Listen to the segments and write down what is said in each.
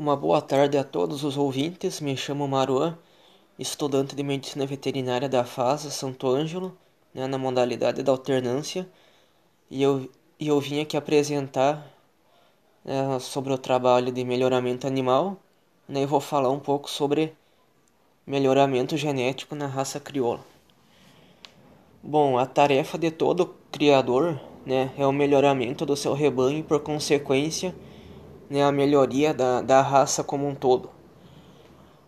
Uma boa tarde a todos os ouvintes. Me chamo Maruan, estudante de Medicina Veterinária da FASA Santo Ângelo, né, na modalidade da alternância, e eu, e eu vim aqui apresentar né, sobre o trabalho de melhoramento animal, né, e vou falar um pouco sobre melhoramento genético na raça crioula. Bom, a tarefa de todo criador né, é o melhoramento do seu rebanho e, por consequência, né, a melhoria da, da raça como um todo.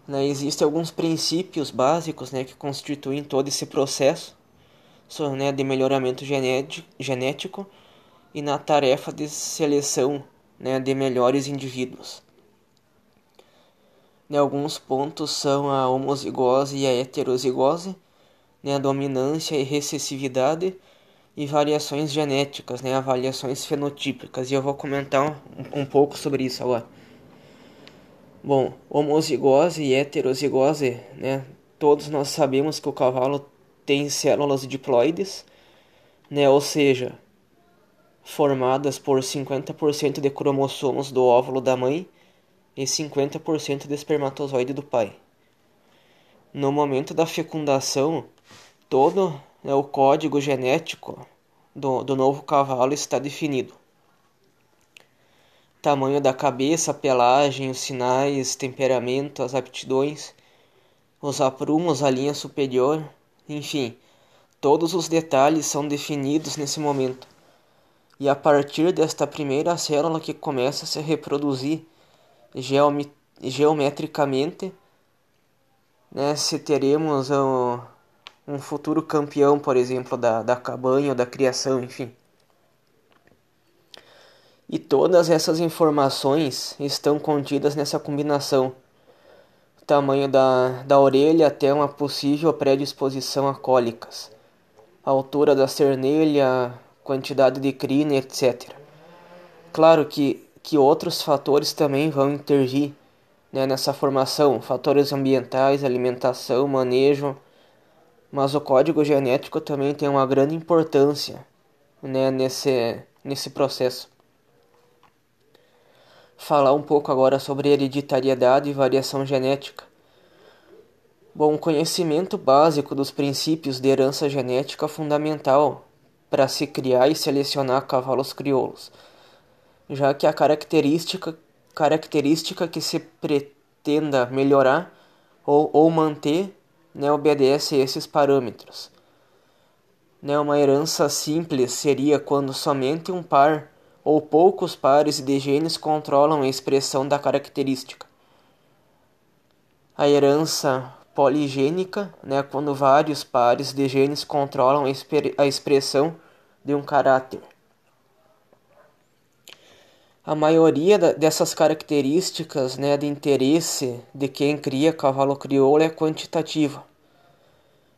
Né, existem alguns princípios básicos né, que constituem todo esse processo né, de melhoramento genético e na tarefa de seleção né, de melhores indivíduos. Né, alguns pontos são a homozigose e a heterozigose, né, a dominância e recessividade, e variações genéticas, né, avaliações fenotípicas, e eu vou comentar um, um pouco sobre isso agora. Bom, homozigose e heterozigose, né, todos nós sabemos que o cavalo tem células diploides, né, ou seja, formadas por 50% de cromossomos do óvulo da mãe e 50% de espermatozoide do pai. No momento da fecundação, todo né, o código genético do, do novo cavalo está definido. Tamanho da cabeça, pelagem, os sinais, temperamento, as aptidões, os aprumos, a linha superior, enfim, todos os detalhes são definidos nesse momento. E a partir desta primeira célula que começa a se reproduzir geometricamente, né, se teremos uh, um futuro campeão, por exemplo, da, da cabanha ou da criação, enfim. E todas essas informações estão contidas nessa combinação. O tamanho da, da orelha até uma possível predisposição a cólicas. A altura da cernelha, quantidade de crina, etc. Claro que, que outros fatores também vão intervir né, nessa formação. Fatores ambientais, alimentação, manejo mas o código genético também tem uma grande importância né, nesse, nesse processo. Falar um pouco agora sobre hereditariedade e variação genética. Bom, o conhecimento básico dos princípios de herança genética é fundamental para se criar e selecionar cavalos crioulos, já que a característica, característica que se pretenda melhorar ou, ou manter né, obedece a esses parâmetros. Né, uma herança simples seria quando somente um par ou poucos pares de genes controlam a expressão da característica. A herança poligênica, né, quando vários pares de genes controlam a expressão de um caráter. A maioria dessas características né, de interesse de quem cria cavalo crioulo é quantitativa,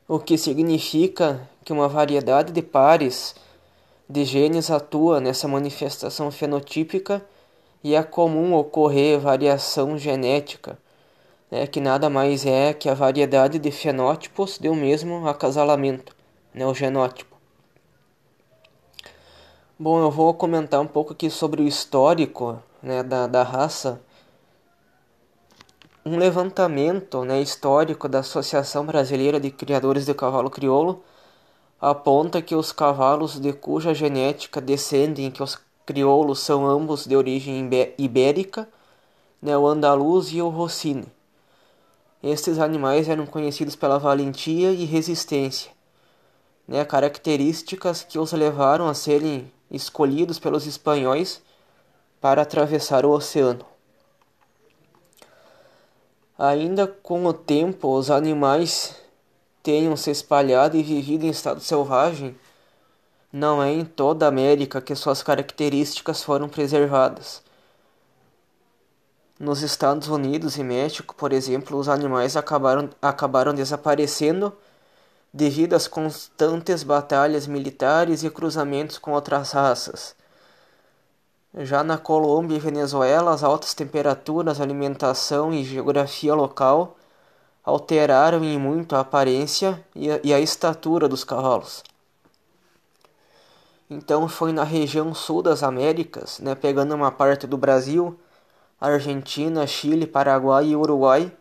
o que significa que uma variedade de pares de genes atua nessa manifestação fenotípica e é comum ocorrer variação genética, né, que nada mais é que a variedade de fenótipos de um mesmo acasalamento, né, o genótipo. Bom, eu vou comentar um pouco aqui sobre o histórico né, da, da raça. Um levantamento né, histórico da Associação Brasileira de Criadores de Cavalo Crioulo aponta que os cavalos de cuja genética descendem que os crioulos são ambos de origem ibérica, né, o andaluz e o rossini. Estes animais eram conhecidos pela valentia e resistência, né, características que os levaram a serem escolhidos pelos espanhóis para atravessar o oceano. Ainda com o tempo, os animais tenham se espalhado e vivido em estado selvagem, não é em toda a América que suas características foram preservadas. Nos Estados Unidos e México, por exemplo, os animais acabaram, acabaram desaparecendo devido às constantes batalhas militares e cruzamentos com outras raças. Já na Colômbia e Venezuela, as altas temperaturas, alimentação e geografia local alteraram em muito a aparência e a, estatura dos cavalos. Então foi na região sul das Américas, né, pegando uma parte do Brasil, Argentina, Chile, Paraguai e Uruguai,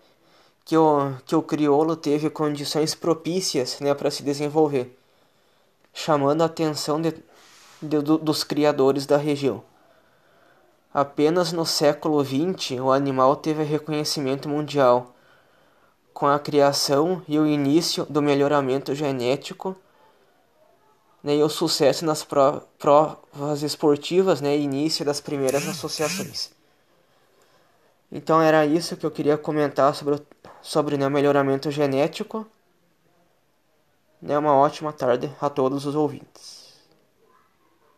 que o, que o crioulo teve condições propícias né, para se desenvolver, chamando a atenção de, de, dos criadores da região. Apenas no século XX o animal teve reconhecimento mundial, com a criação e o início do melhoramento genético né, e o sucesso nas provas esportivas né, e início das primeiras associações. Então era isso que eu queria comentar sobre, sobre né, melhoramento genético. Né, uma ótima tarde a todos os ouvintes.